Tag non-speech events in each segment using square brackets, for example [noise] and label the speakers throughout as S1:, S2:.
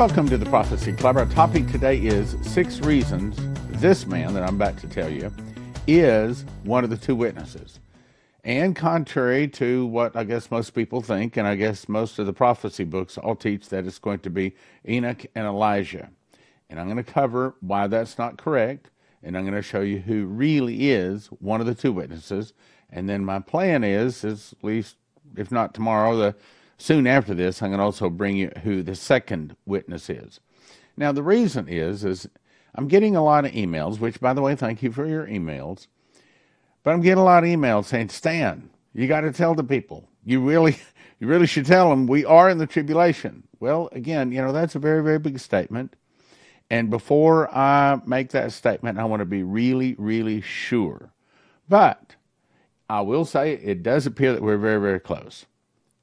S1: Welcome to the Prophecy Club. Our topic today is six reasons this man that I'm about to tell you is one of the two witnesses. And contrary to what I guess most people think, and I guess most of the prophecy books all teach that it's going to be Enoch and Elijah. And I'm going to cover why that's not correct, and I'm going to show you who really is one of the two witnesses. And then my plan is, is at least if not tomorrow, the soon after this, I'm going to also bring you who the second witness is. Now the reason is, is I'm getting a lot of emails, which by the way, thank you for your emails but I'm getting a lot of emails saying, Stan, you got to tell the people. You really, [laughs] you really should tell them we are in the tribulation. Well, again, you know, that's a very, very big statement. And before I make that statement, I want to be really, really sure. But I will say it does appear that we're very, very close.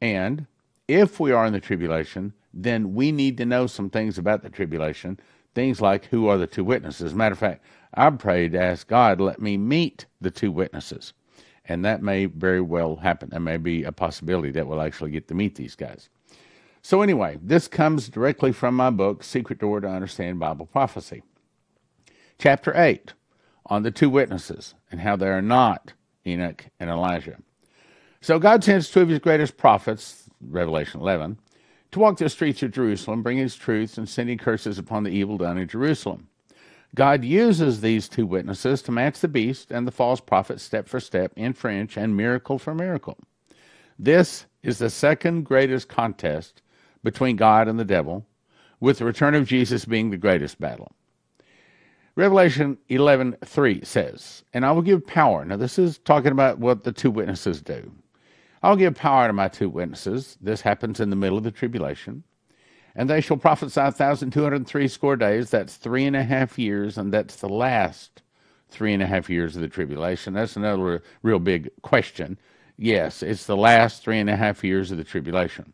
S1: And if we are in the tribulation, then we need to know some things about the tribulation. Things like who are the two witnesses. Matter of fact, I prayed to ask God, let me meet the two witnesses. And that may very well happen. There may be a possibility that we'll actually get to meet these guys. So, anyway, this comes directly from my book, Secret Door to Understand Bible Prophecy. Chapter 8 on the two witnesses and how they are not Enoch and Elijah. So, God sends two of his greatest prophets, Revelation 11, to walk the streets of Jerusalem, bringing his truths and sending curses upon the evil done in Jerusalem. God uses these two witnesses to match the beast and the false prophet step for step, inch and miracle for miracle. This is the second greatest contest between God and the devil, with the return of Jesus being the greatest battle. Revelation 11:3 says, "And I will give power." Now this is talking about what the two witnesses do. I'll give power to my two witnesses. This happens in the middle of the tribulation. And they shall prophesy 1,203 score days. That's three and a half years, and that's the last three and a half years of the tribulation. That's another real big question. Yes, it's the last three and a half years of the tribulation.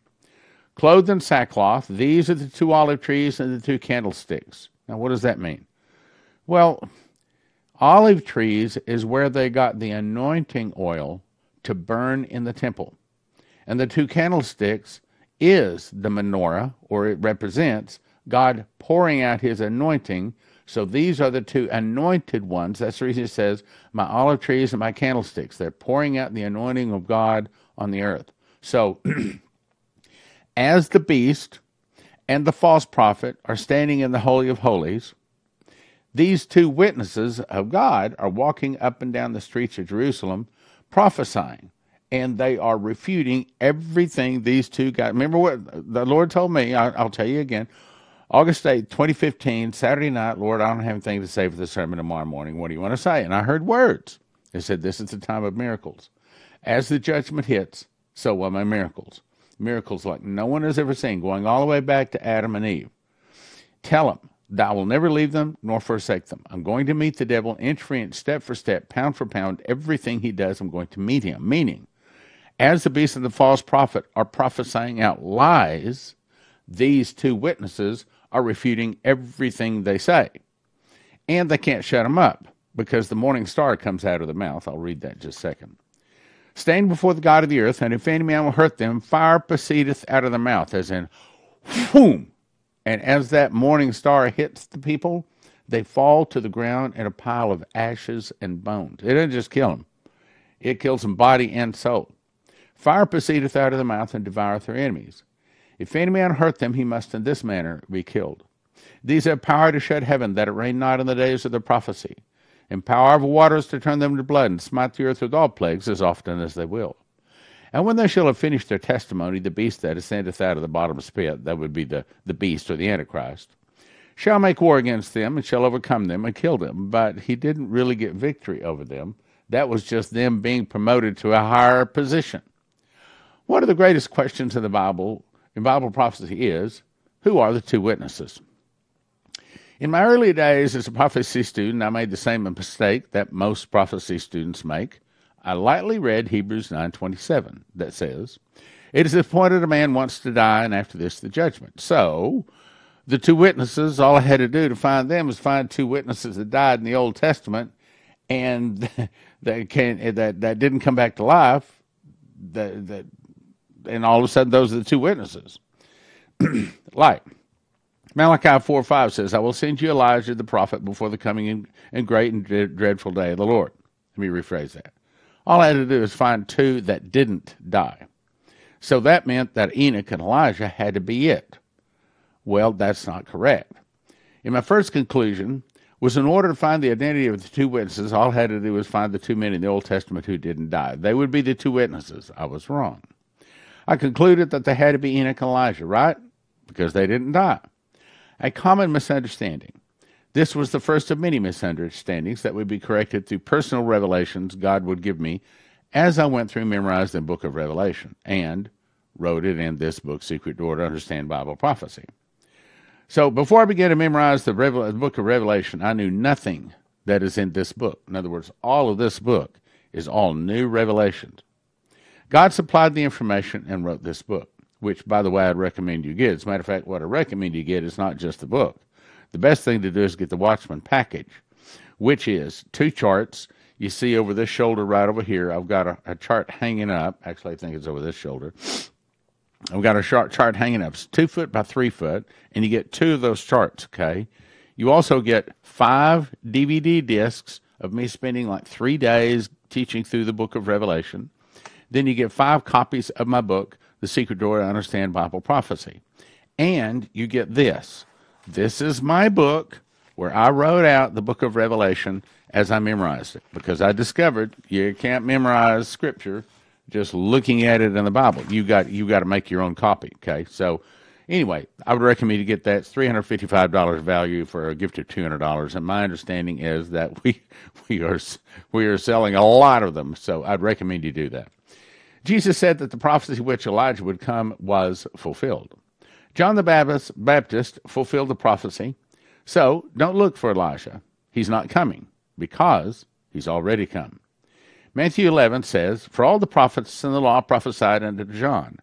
S1: Clothed in sackcloth, these are the two olive trees and the two candlesticks. Now, what does that mean? Well, olive trees is where they got the anointing oil to burn in the temple. And the two candlesticks is the menorah, or it represents God pouring out his anointing. So these are the two anointed ones. That's the reason it says, My olive trees and my candlesticks. They're pouring out the anointing of God on the earth. So, [clears throat] as the beast and the false prophet are standing in the Holy of Holies, these two witnesses of God are walking up and down the streets of Jerusalem prophesying and they are refuting everything these two guys. Remember what the Lord told me? I, will tell you again. August 8, 2015, Saturday night, Lord, I don't have anything to say for the sermon tomorrow morning. What do you want to say? And I heard words. It said, This is the time of miracles. As the judgment hits, so will my miracles. Miracles like no one has ever seen, going all the way back to Adam and Eve. Tell them, I will never leave them nor forsake them. I'm going to meet the devil inch for inch, step for step, pound for pound. Everything he does, I'm going to meet him. Meaning, as the beast and the false prophet are prophesying out lies, these two witnesses are refuting everything they say. And they can't shut them up because the morning star comes out of the mouth. I'll read that just a second. Stand before the God of the earth, and if any man will hurt them, fire proceedeth out of the mouth, as in, boom. And as that morning star hits the people, they fall to the ground in a pile of ashes and bones. It doesn't just kill them, it kills them body and soul. Fire proceedeth out of the mouth and devoureth their enemies. If any man hurt them, he must in this manner be killed. These have power to shut heaven, that it rain not in the days of their prophecy, and power of waters to turn them to blood, and smite the earth with all plagues as often as they will. And when they shall have finished their testimony, the beast that ascendeth out of the bottomless pit, that would be the, the beast or the Antichrist, shall make war against them and shall overcome them and kill them. But he didn't really get victory over them. That was just them being promoted to a higher position. One of the greatest questions in the Bible, in Bible prophecy, is who are the two witnesses? In my early days as a prophecy student, I made the same mistake that most prophecy students make. I lightly read Hebrews 9:27 that says, "It is appointed a man wants to die, and after this the judgment." So, the two witnesses, all I had to do to find them was find two witnesses that died in the Old Testament, and [laughs] that can that that didn't come back to life. That that and all of a sudden those are the two witnesses. [clears throat] like Malachi 4 5 says, I will send you Elijah the prophet before the coming and great and dreadful day of the Lord. Let me rephrase that. All I had to do is find two that didn't die. So that meant that Enoch and Elijah had to be it. Well, that's not correct. In my first conclusion was in order to find the identity of the two witnesses, all I had to do was find the two men in the Old Testament who didn't die. They would be the two witnesses. I was wrong. I concluded that they had to be Enoch and Elijah, right? Because they didn't die. A common misunderstanding. This was the first of many misunderstandings that would be corrected through personal revelations God would give me as I went through memorized the book of Revelation and wrote it in this book, Secret Door to Understand Bible Prophecy. So before I began to memorize the, Revel- the book of Revelation, I knew nothing that is in this book. In other words, all of this book is all new revelations. God supplied the information and wrote this book, which, by the way, I'd recommend you get. As a matter of fact, what I recommend you get is not just the book. The best thing to do is get the Watchman package, which is two charts. You see over this shoulder right over here, I've got a, a chart hanging up. Actually, I think it's over this shoulder. I've got a chart, chart hanging up. It's two foot by three foot, and you get two of those charts, okay? You also get five DVD discs of me spending like three days teaching through the book of Revelation. Then you get five copies of my book, The Secret Door to Understand Bible Prophecy. And you get this. This is my book where I wrote out the book of Revelation as I memorized it because I discovered you can't memorize scripture just looking at it in the Bible. You got you got to make your own copy. Okay, so anyway, I would recommend you get that. It's three hundred fifty five dollars value for a gift of two hundred dollars. And my understanding is that we we are we are selling a lot of them. So I'd recommend you do that. Jesus said that the prophecy which Elijah would come was fulfilled. John the Baptist, Baptist fulfilled the prophecy. So don't look for Elijah. He's not coming because he's already come. Matthew 11 says, For all the prophets and the law prophesied unto John.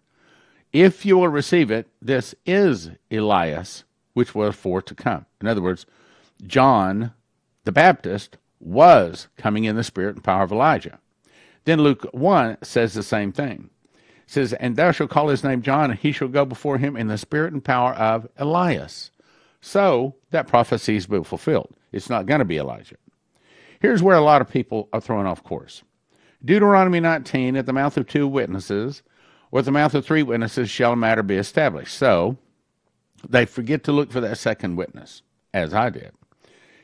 S1: If you will receive it, this is Elias, which was for to come. In other words, John the Baptist was coming in the spirit and power of Elijah. Then Luke 1 says the same thing. Says, And thou shalt call his name John, and he shall go before him in the spirit and power of Elias. So that prophecy is been fulfilled. It's not going to be Elijah. Here's where a lot of people are thrown off course. Deuteronomy 19, at the mouth of two witnesses, or at the mouth of three witnesses, shall a matter be established. So they forget to look for that second witness, as I did.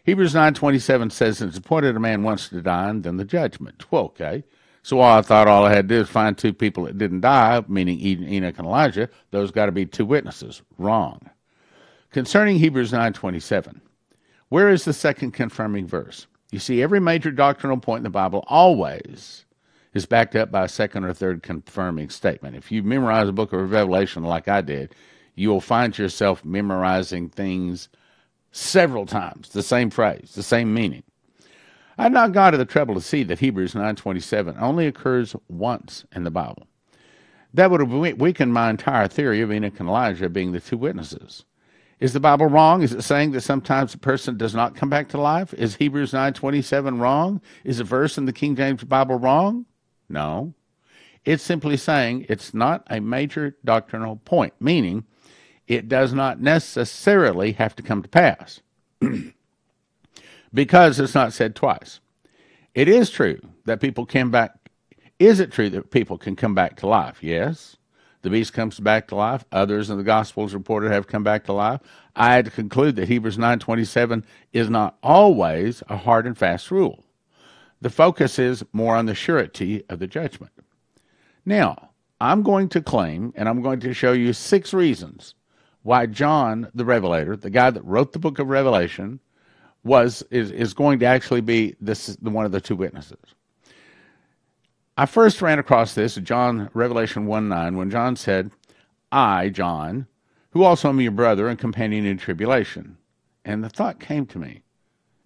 S1: Hebrews 9.27 says, It's appointed a man once to die, and then the judgment. Well, okay. So I thought all I had to do is find two people that didn't die, meaning Enoch and Elijah. Those got to be two witnesses. Wrong. Concerning Hebrews 9.27, where is the second confirming verse? You see, every major doctrinal point in the Bible always is backed up by a second or third confirming statement. If you memorize the book of Revelation like I did, you will find yourself memorizing things several times, the same phrase, the same meaning. I had not gone to the trouble to see that Hebrews 9.27 only occurs once in the Bible. That would have weakened my entire theory of Enoch and Elijah being the two witnesses. Is the Bible wrong? Is it saying that sometimes a person does not come back to life? Is Hebrews 9:27 wrong? Is a verse in the King James Bible wrong? No. It's simply saying it's not a major doctrinal point, meaning it does not necessarily have to come to pass [clears throat] because it's not said twice. It is true that people can back. Is it true that people can come back to life? Yes. The beast comes back to life. Others in the Gospels reported have come back to life. I had to conclude that Hebrews 9:27 is not always a hard and fast rule. The focus is more on the surety of the judgment. Now, I'm going to claim and I'm going to show you six reasons why John the Revelator, the guy that wrote the book of Revelation, was is, is going to actually be this the one of the two witnesses. I first ran across this John Revelation 1 9 when John said, I, John, who also am your brother and companion in tribulation. And the thought came to me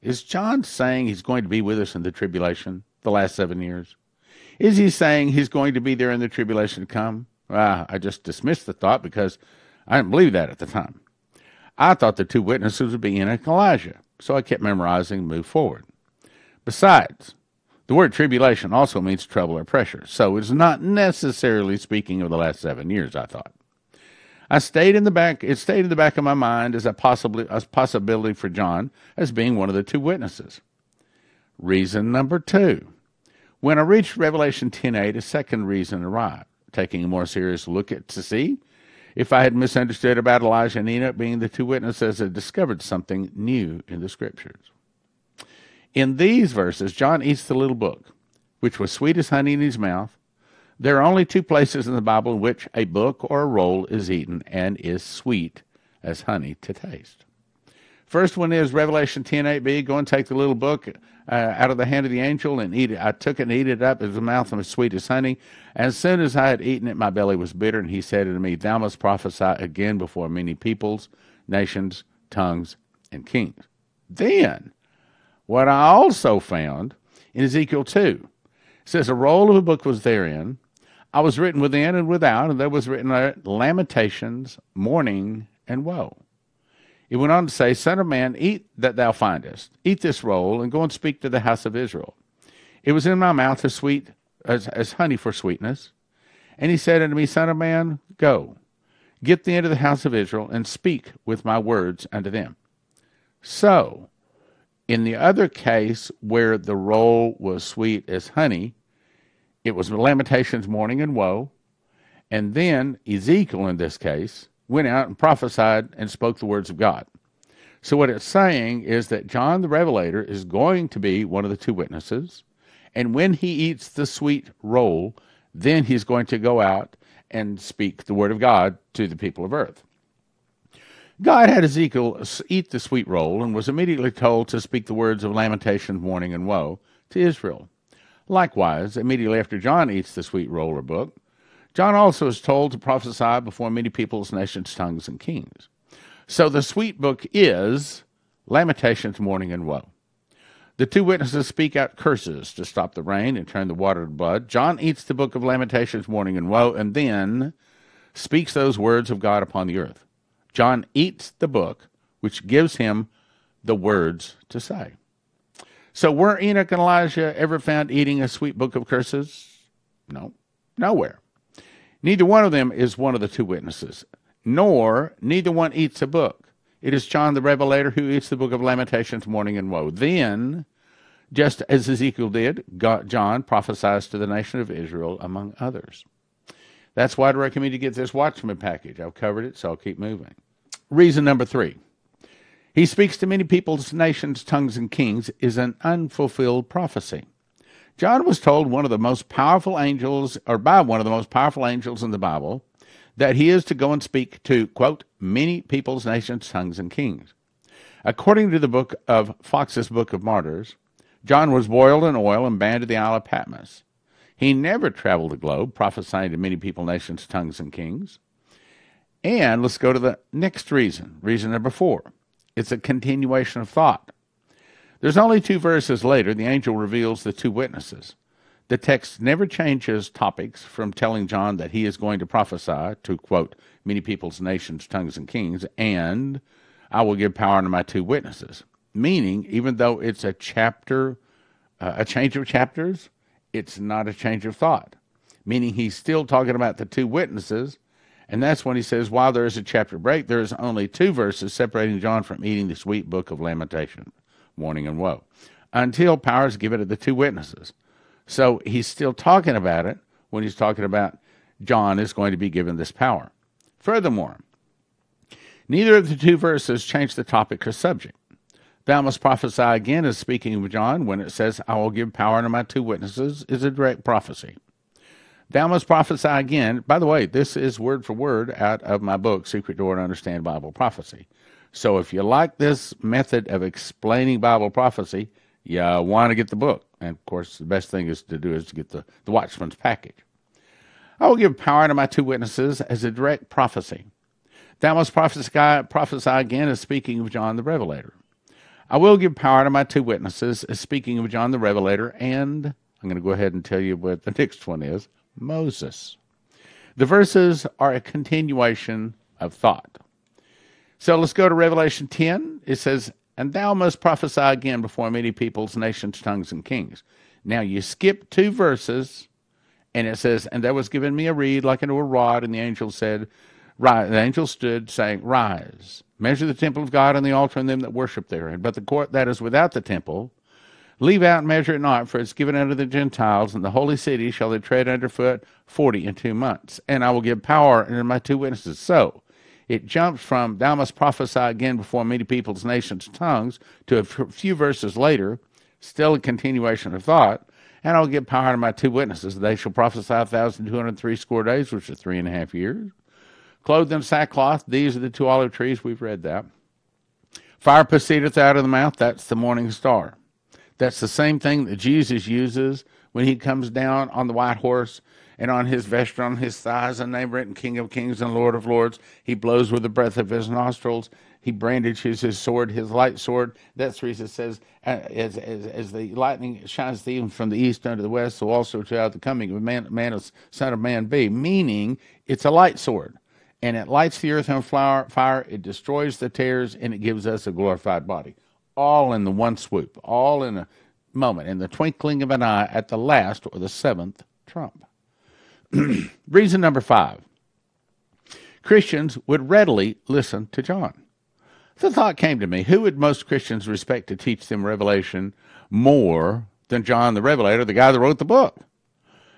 S1: Is John saying he's going to be with us in the tribulation the last seven years? Is he saying he's going to be there in the tribulation to come? Ah, I just dismissed the thought because I didn't believe that at the time. I thought the two witnesses would be Enoch and Elijah, so I kept memorizing and moved forward. Besides, the word tribulation also means trouble or pressure, so it's not necessarily speaking of the last seven years, I thought. I stayed in the back. It stayed in the back of my mind as a possibly a possibility for John as being one of the two witnesses. Reason number two. When I reached Revelation 10:8, a second reason arrived, taking a more serious look at to see if I had misunderstood about Elijah and Enoch being the two witnesses, I discovered something new in the scriptures. In these verses, John eats the little book, which was sweet as honey in his mouth. There are only two places in the Bible in which a book or a roll is eaten and is sweet as honey to taste. First one is Revelation 10:8b. Go and take the little book uh, out of the hand of the angel and eat it. I took it and ate it up. His mouth was sweet as honey. As soon as I had eaten it, my belly was bitter. And he said unto me, Thou must prophesy again before many peoples, nations, tongues, and kings. Then, what I also found in Ezekiel 2 says, A roll of a book was therein. I was written within and without, and there was written lamentations, mourning, and woe. He went on to say, Son of man, eat that thou findest. Eat this roll, and go and speak to the house of Israel. It was in my mouth as sweet as, as honey for sweetness. And he said unto me, Son of man, go, get thee into the house of Israel, and speak with my words unto them. So, in the other case where the roll was sweet as honey, it was Lamentations, mourning, and woe. And then Ezekiel, in this case, went out and prophesied and spoke the words of God. So, what it's saying is that John the Revelator is going to be one of the two witnesses. And when he eats the sweet roll, then he's going to go out and speak the word of God to the people of earth. God had Ezekiel eat the sweet roll and was immediately told to speak the words of lamentation, mourning, and woe to Israel. Likewise, immediately after John eats the sweet roll or book, John also is told to prophesy before many peoples, nations, tongues, and kings. So the sweet book is Lamentations, Mourning, and Woe. The two witnesses speak out curses to stop the rain and turn the water to blood. John eats the book of Lamentations, Mourning, and Woe, and then speaks those words of God upon the earth. John eats the book, which gives him the words to say. So, were Enoch and Elijah ever found eating a sweet book of curses? No, nowhere. Neither one of them is one of the two witnesses, nor neither one eats a book. It is John the Revelator who eats the book of Lamentations, mourning, and woe. Then, just as Ezekiel did, God, John prophesies to the nation of Israel, among others. That's why I'd recommend you get this Watchman package. I've covered it, so I'll keep moving. Reason number three He speaks to many peoples, nations, tongues, and kings is an unfulfilled prophecy. John was told one of the most powerful angels, or by one of the most powerful angels in the Bible, that he is to go and speak to, quote, many peoples, nations, tongues, and kings. According to the book of Fox's Book of Martyrs, John was boiled in oil and banned to the Isle of Patmos. He never traveled the globe, prophesying to many people, nations, tongues, and kings. And let's go to the next reason, reason number four. It's a continuation of thought. There's only two verses later, the angel reveals the two witnesses. The text never changes topics from telling John that he is going to prophesy to, quote, many peoples, nations, tongues, and kings, and I will give power to my two witnesses. Meaning, even though it's a chapter, uh, a change of chapters, it's not a change of thought. Meaning, he's still talking about the two witnesses, and that's when he says, while there is a chapter break, there is only two verses separating John from eating the sweet book of Lamentation mourning and woe, until power is given to the two witnesses. So he's still talking about it when he's talking about John is going to be given this power. Furthermore, neither of the two verses change the topic or subject. Thou must prophesy again is speaking of John when it says, I will give power to my two witnesses, is a direct prophecy. Thou must prophesy again. By the way, this is word for word out of my book, Secret Door to Understand Bible Prophecy. So if you like this method of explaining Bible prophecy, you want to get the book. And of course, the best thing is to do is to get the, the Watchman's package. I will give power to my two witnesses as a direct prophecy. Thou must prophesy, prophesy again as speaking of John the Revelator. I will give power to my two witnesses as speaking of John the Revelator, and I'm going to go ahead and tell you what the next one is Moses. The verses are a continuation of thought. So let's go to Revelation 10. It says, And thou must prophesy again before many peoples, nations, tongues, and kings. Now you skip two verses, and it says, And there was given me a reed like unto a rod, and the angel said, Rise. The angel stood, saying, Rise, measure the temple of God and the altar and them that worship therein. But the court that is without the temple, leave out and measure it not, for it's given unto the Gentiles, and the holy city shall they tread under foot forty and two months. And I will give power unto my two witnesses. So it jumps from thou must prophesy again before many peoples, nations, tongues to a few verses later, still a continuation of thought. And I'll give power to my two witnesses. They shall prophesy a thousand two hundred three score days, which is three and a half years clothed in sackcloth. These are the two olive trees. We've read that. Fire proceedeth out of the mouth. That's the morning star. That's the same thing that Jesus uses when he comes down on the white horse and on his vesture, on his thighs, a name written King of Kings and Lord of Lords. He blows with the breath of his nostrils. He brandishes his sword, his light sword. That's the reason says, uh, as, as, as the lightning shines even from the east unto the west, so also throughout the coming of man, man of son of man be. Meaning, it's a light sword and it lights the earth on fire, it destroys the tares, and it gives us a glorified body. All in the one swoop, all in a moment, in the twinkling of an eye at the last or the seventh trump. [clears throat] Reason number five Christians would readily listen to John. The thought came to me who would most Christians respect to teach them Revelation more than John the Revelator, the guy that wrote the book?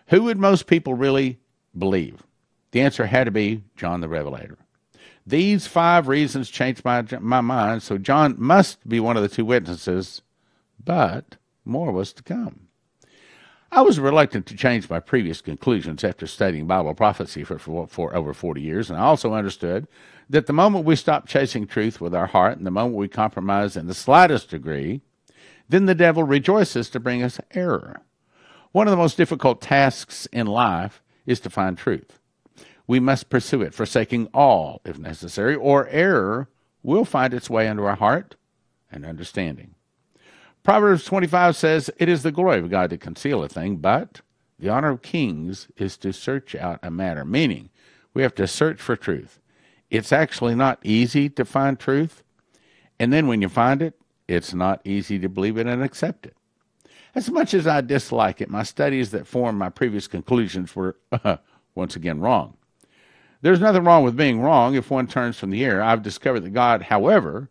S1: Who would most people really believe? The answer had to be John the Revelator. These five reasons changed my, my mind, so John must be one of the two witnesses, but more was to come. I was reluctant to change my previous conclusions after studying Bible prophecy for, for, for, over 40 years, and I also understood that the moment we stop chasing truth with our heart and the moment we compromise in the slightest degree, then the devil rejoices to bring us error. One of the most difficult tasks in life is to find truth we must pursue it, forsaking all, if necessary, or error will find its way into our heart and understanding. Proverbs 25 says, It is the glory of God to conceal a thing, but the honor of kings is to search out a matter, meaning we have to search for truth. It's actually not easy to find truth, and then when you find it, it's not easy to believe it and accept it. As much as I dislike it, my studies that formed my previous conclusions were, uh, [laughs] once again, wrong. There's nothing wrong with being wrong if one turns from the error. I've discovered that God, however,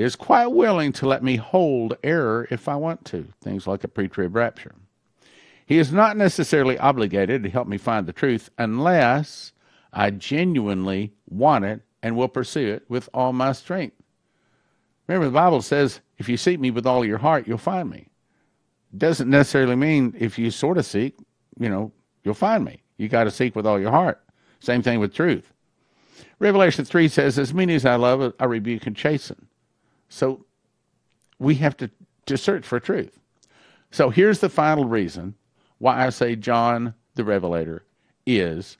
S1: is quite willing to let me hold error if I want to, things like a pre trib rapture. He is not necessarily obligated to help me find the truth unless I genuinely want it and will pursue it with all my strength. Remember, the Bible says, if you seek me with all your heart, you'll find me. Doesn't necessarily mean if you sort of seek, you know, you'll find me. You got to seek with all your heart. Same thing with truth. Revelation 3 says, As many as I love, I rebuke and chasten. So we have to, to search for truth. So here's the final reason why I say John the Revelator is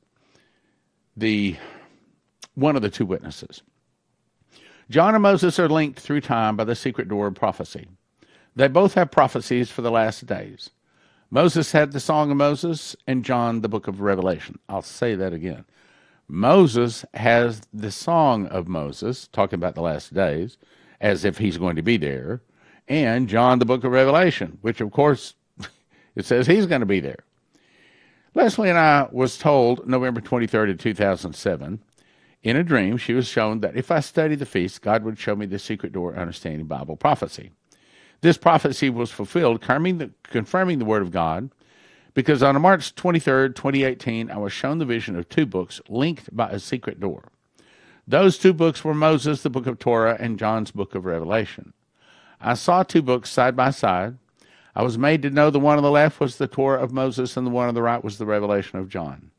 S1: the one of the two witnesses. John and Moses are linked through time by the secret door of prophecy. They both have prophecies for the last days. Moses had the Song of Moses, and John the book of Revelation. I'll say that again. Moses has the Song of Moses, talking about the last days, as if he's going to be there, and John the book of Revelation, which of course [laughs] it says he's going to be there. Leslie and I was told November 23rd of 2007 in a dream she was shown that if I studied the feast, God would show me the secret door understanding Bible prophecy. This prophecy was fulfilled, confirming the Word of God, because on March 23rd, 2018, I was shown the vision of two books linked by a secret door. Those two books were Moses, the book of Torah, and John's book of Revelation. I saw two books side by side. I was made to know the one on the left was the Torah of Moses and the one on the right was the Revelation of John.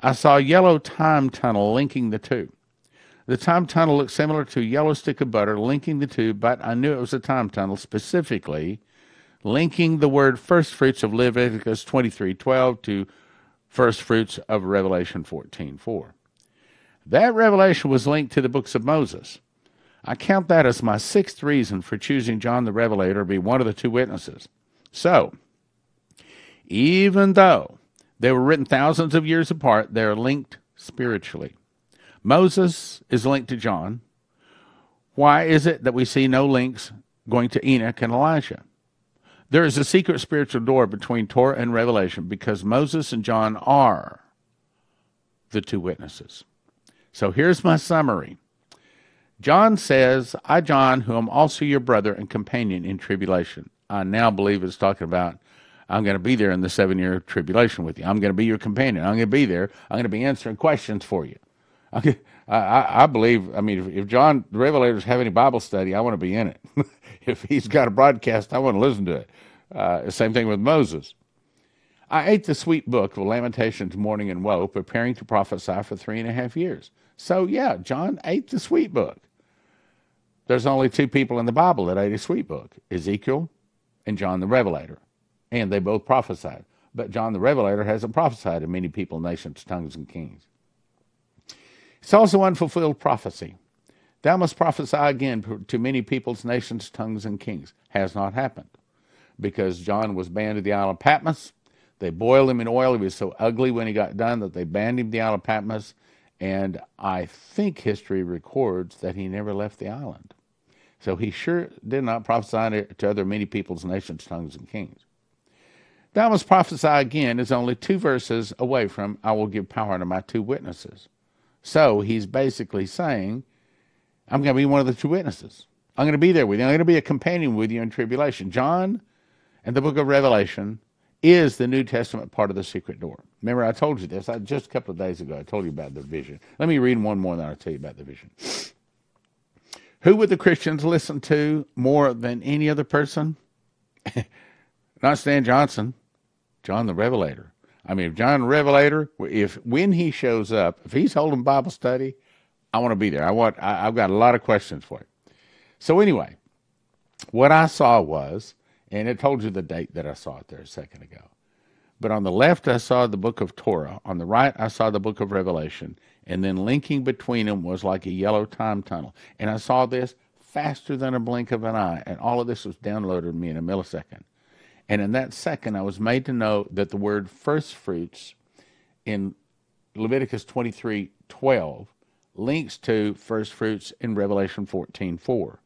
S1: I saw a yellow time tunnel linking the two. The time tunnel looked similar to a yellow stick of butter linking the two, but I knew it was a time tunnel specifically linking the word first fruits of Leviticus 23:12 to first fruits of Revelation 14:4. That revelation was linked to the books of Moses. I count that as my sixth reason for choosing John the Revelator to be one of the two witnesses. So, even though they were written thousands of years apart, they're linked spiritually. Moses is linked to John. Why is it that we see no links going to Enoch and Elijah? There is a secret spiritual door between Torah and Revelation because Moses and John are the two witnesses. So here's my summary. John says, I, John, who am also your brother and companion in tribulation. I now believe it's talking about I'm going to be there in the seven year tribulation with you. I'm going to be your companion. I'm going to be there. I'm going to be answering questions for you. I, I, I believe, I mean, if, if John the Revelator's have any Bible study, I want to be in it. [laughs] if he's got a broadcast, I want to listen to it. Uh, same thing with Moses. I ate the sweet book of Lamentations, Mourning and Woe, preparing to prophesy for three and a half years. So, yeah, John ate the sweet book. There's only two people in the Bible that ate a sweet book Ezekiel and John the Revelator. And they both prophesied. But John the Revelator hasn't prophesied to many people, nations, tongues, and kings. It's also unfulfilled prophecy. Thou must prophesy again to many peoples, nations, tongues, and kings. Has not happened. Because John was banned to the Isle of Patmos. They boiled him in oil. He was so ugly when he got done that they banned him Isle of Patmos. And I think history records that he never left the island. So he sure did not prophesy to other many peoples, nations, tongues, and kings. Thou must prophesy again is only two verses away from I will give power to my two witnesses. So he's basically saying, I'm going to be one of the two witnesses. I'm going to be there with you. I'm going to be a companion with you in tribulation. John and the book of Revelation is the New Testament part of the secret door. Remember, I told you this I, just a couple of days ago. I told you about the vision. Let me read one more, and then I'll tell you about the vision. Who would the Christians listen to more than any other person? [laughs] Not Stan Johnson, John the Revelator. I mean, if John the Revelator, if when he shows up, if he's holding Bible study, I want to be there. I want. I, I've got a lot of questions for you. So anyway, what I saw was, and it told you the date that I saw it there a second ago. But on the left, I saw the book of Torah. On the right, I saw the book of Revelation and then linking between them was like a yellow time tunnel. And I saw this faster than a blink of an eye, and all of this was downloaded to me in a millisecond. And in that second, I was made to know that the word first fruits in Leviticus 23 12 links to first fruits in Revelation 14 4.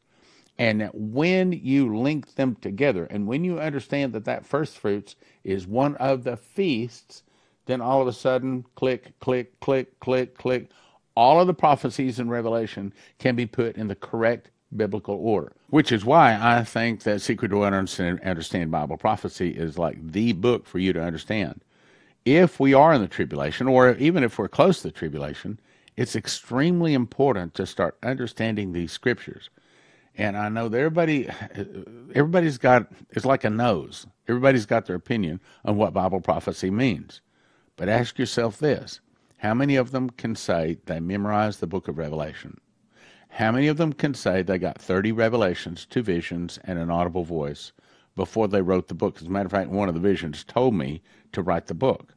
S1: And when you link them together, and when you understand that that first fruits is one of the feasts then all of a sudden, click, click, click, click, click. All of the prophecies in Revelation can be put in the correct biblical order, which is why I think that Secret Door Understand, Understand Bible Prophecy is like the book for you to understand. If we are in the tribulation, or even if we're close to the tribulation, it's extremely important to start understanding these scriptures. And I know that everybody, everybody's got, it's like a nose. Everybody's got their opinion on what Bible prophecy means. But ask yourself this how many of them can say they memorized the book of Revelation? How many of them can say they got 30 revelations, two visions, and an audible voice before they wrote the book? As a matter of fact, one of the visions told me to write the book.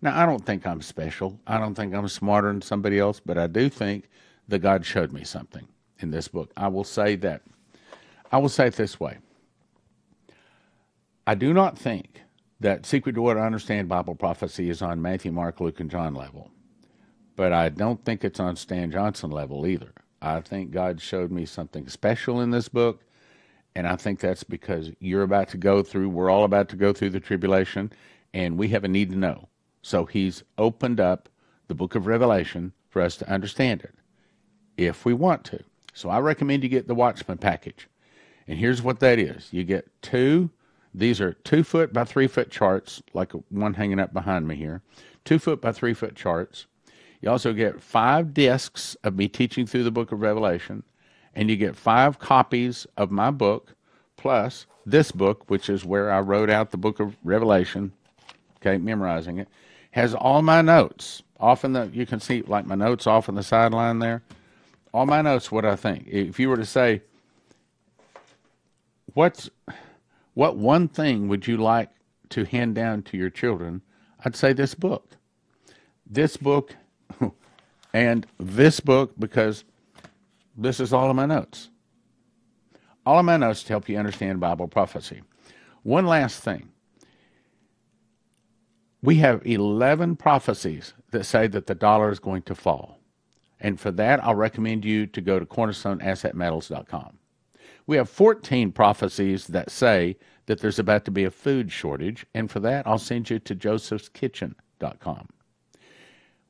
S1: Now, I don't think I'm special. I don't think I'm smarter than somebody else, but I do think that God showed me something in this book. I will say that. I will say it this way I do not think that Secret to Understand Bible Prophecy is on Matthew, Mark, Luke, and John level. But I don't think it's on Stan Johnson level either. I think God showed me something special in this book, and I think that's because you're about to go through, we're all about to go through the tribulation, and we have a need to know. So He's opened up the book of Revelation for us to understand it, if we want to. So I recommend you get the Watchman package. And here's what that is you get two these are two foot by three foot charts, like one hanging up behind me here. Two foot by three foot charts. You also get five discs of me teaching through the book of Revelation, and you get five copies of my book, plus this book, which is where I wrote out the book of Revelation, okay, memorizing it, has all my notes. Often the you can see like my notes off on the sideline there. All my notes, what I think. If you were to say, what's what one thing would you like to hand down to your children? I'd say this book. This book [laughs] and this book because this is all of my notes. All of my notes to help you understand Bible prophecy. One last thing. We have 11 prophecies that say that the dollar is going to fall. And for that, I'll recommend you to go to cornerstoneassetmetals.com. We have 14 prophecies that say that there's about to be a food shortage, and for that, I'll send you to josephskitchen.com.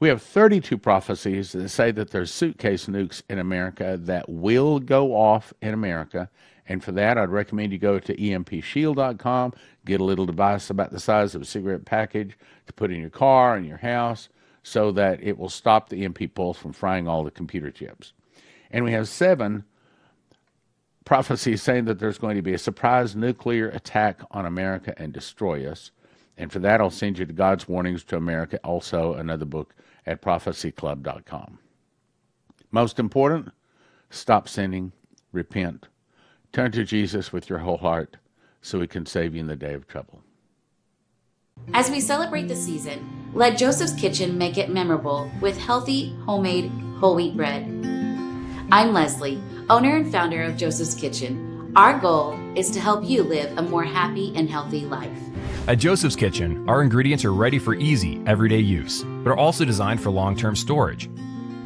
S1: We have 32 prophecies that say that there's suitcase nukes in America that will go off in America. And for that, I'd recommend you go to empshield.com, get a little device about the size of a cigarette package to put in your car and your house so that it will stop the EMP pulse from frying all the computer chips. And we have seven prophecies saying that there's going to be a surprise nuclear attack on America and destroy us. And for that, I'll send you to God's Warnings to America, also another book at prophecyclub.com. Most important, stop sinning, repent, turn to Jesus with your whole heart so he can save you in the day of trouble.
S2: As we celebrate the season, let Joseph's Kitchen make it memorable with healthy, homemade, whole wheat bread. I'm Leslie, owner and founder of Joseph's Kitchen. Our goal is to help you live a more happy and healthy life.
S3: At Joseph's Kitchen, our ingredients are ready for easy, everyday use, but are also designed for long term storage.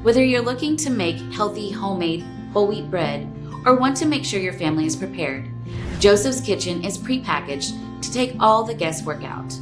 S2: Whether you're looking to make healthy, homemade, whole wheat bread or want to make sure your family is prepared, Joseph's Kitchen is prepackaged to take all the guesswork out.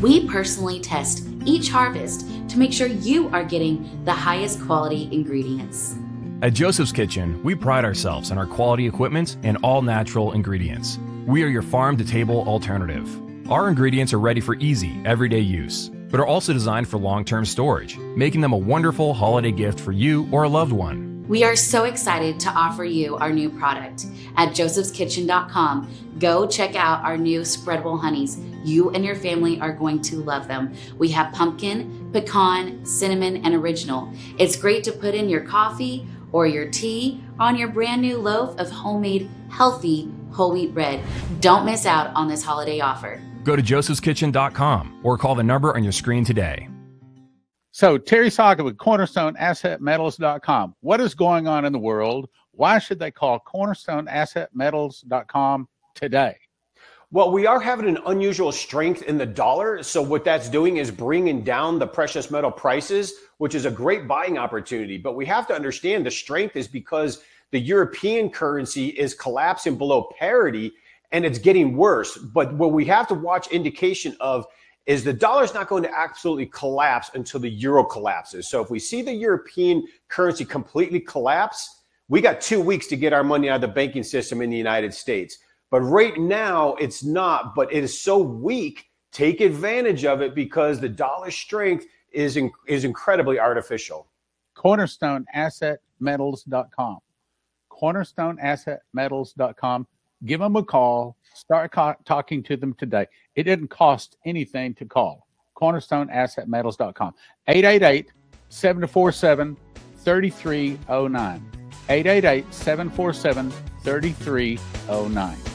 S2: We personally test each harvest to make sure you are getting the highest quality ingredients.
S3: At Joseph's Kitchen, we pride ourselves on our quality equipment and all natural ingredients. We are your farm to table alternative. Our ingredients are ready for easy, everyday use, but are also designed for long term storage, making them a wonderful holiday gift for you or a loved one.
S2: We are so excited to offer you our new product. At josephskitchen.com, go check out our new spreadable honeys. You and your family are going to love them. We have pumpkin, pecan, cinnamon, and original. It's great to put in your coffee or your tea on your brand new loaf of homemade, healthy whole wheat bread. Don't miss out on this holiday offer.
S3: Go to josephskitchen.com or call the number on your screen today.
S1: So, Terry Sacka with CornerstoneAssetMetals.com. What is going on in the world? Why should they call CornerstoneAssetMetals.com today?
S4: Well, we are having an unusual strength in the dollar. So, what that's doing is bringing down the precious metal prices, which is a great buying opportunity. But we have to understand the strength is because the European currency is collapsing below parity and it's getting worse. But what we have to watch indication of is the dollar's not going to absolutely collapse until the euro collapses. So if we see the European currency completely collapse, we got two weeks to get our money out of the banking system in the United States. But right now, it's not, but it is so weak. Take advantage of it because the dollar strength is, in, is incredibly artificial.
S1: CornerstoneAssetMetals.com. CornerstoneAssetMetals.com give them a call, start co- talking to them today. It didn't cost anything to call. CornerstoneAssetMetals.com. 888 747 3309. 888 747 3309.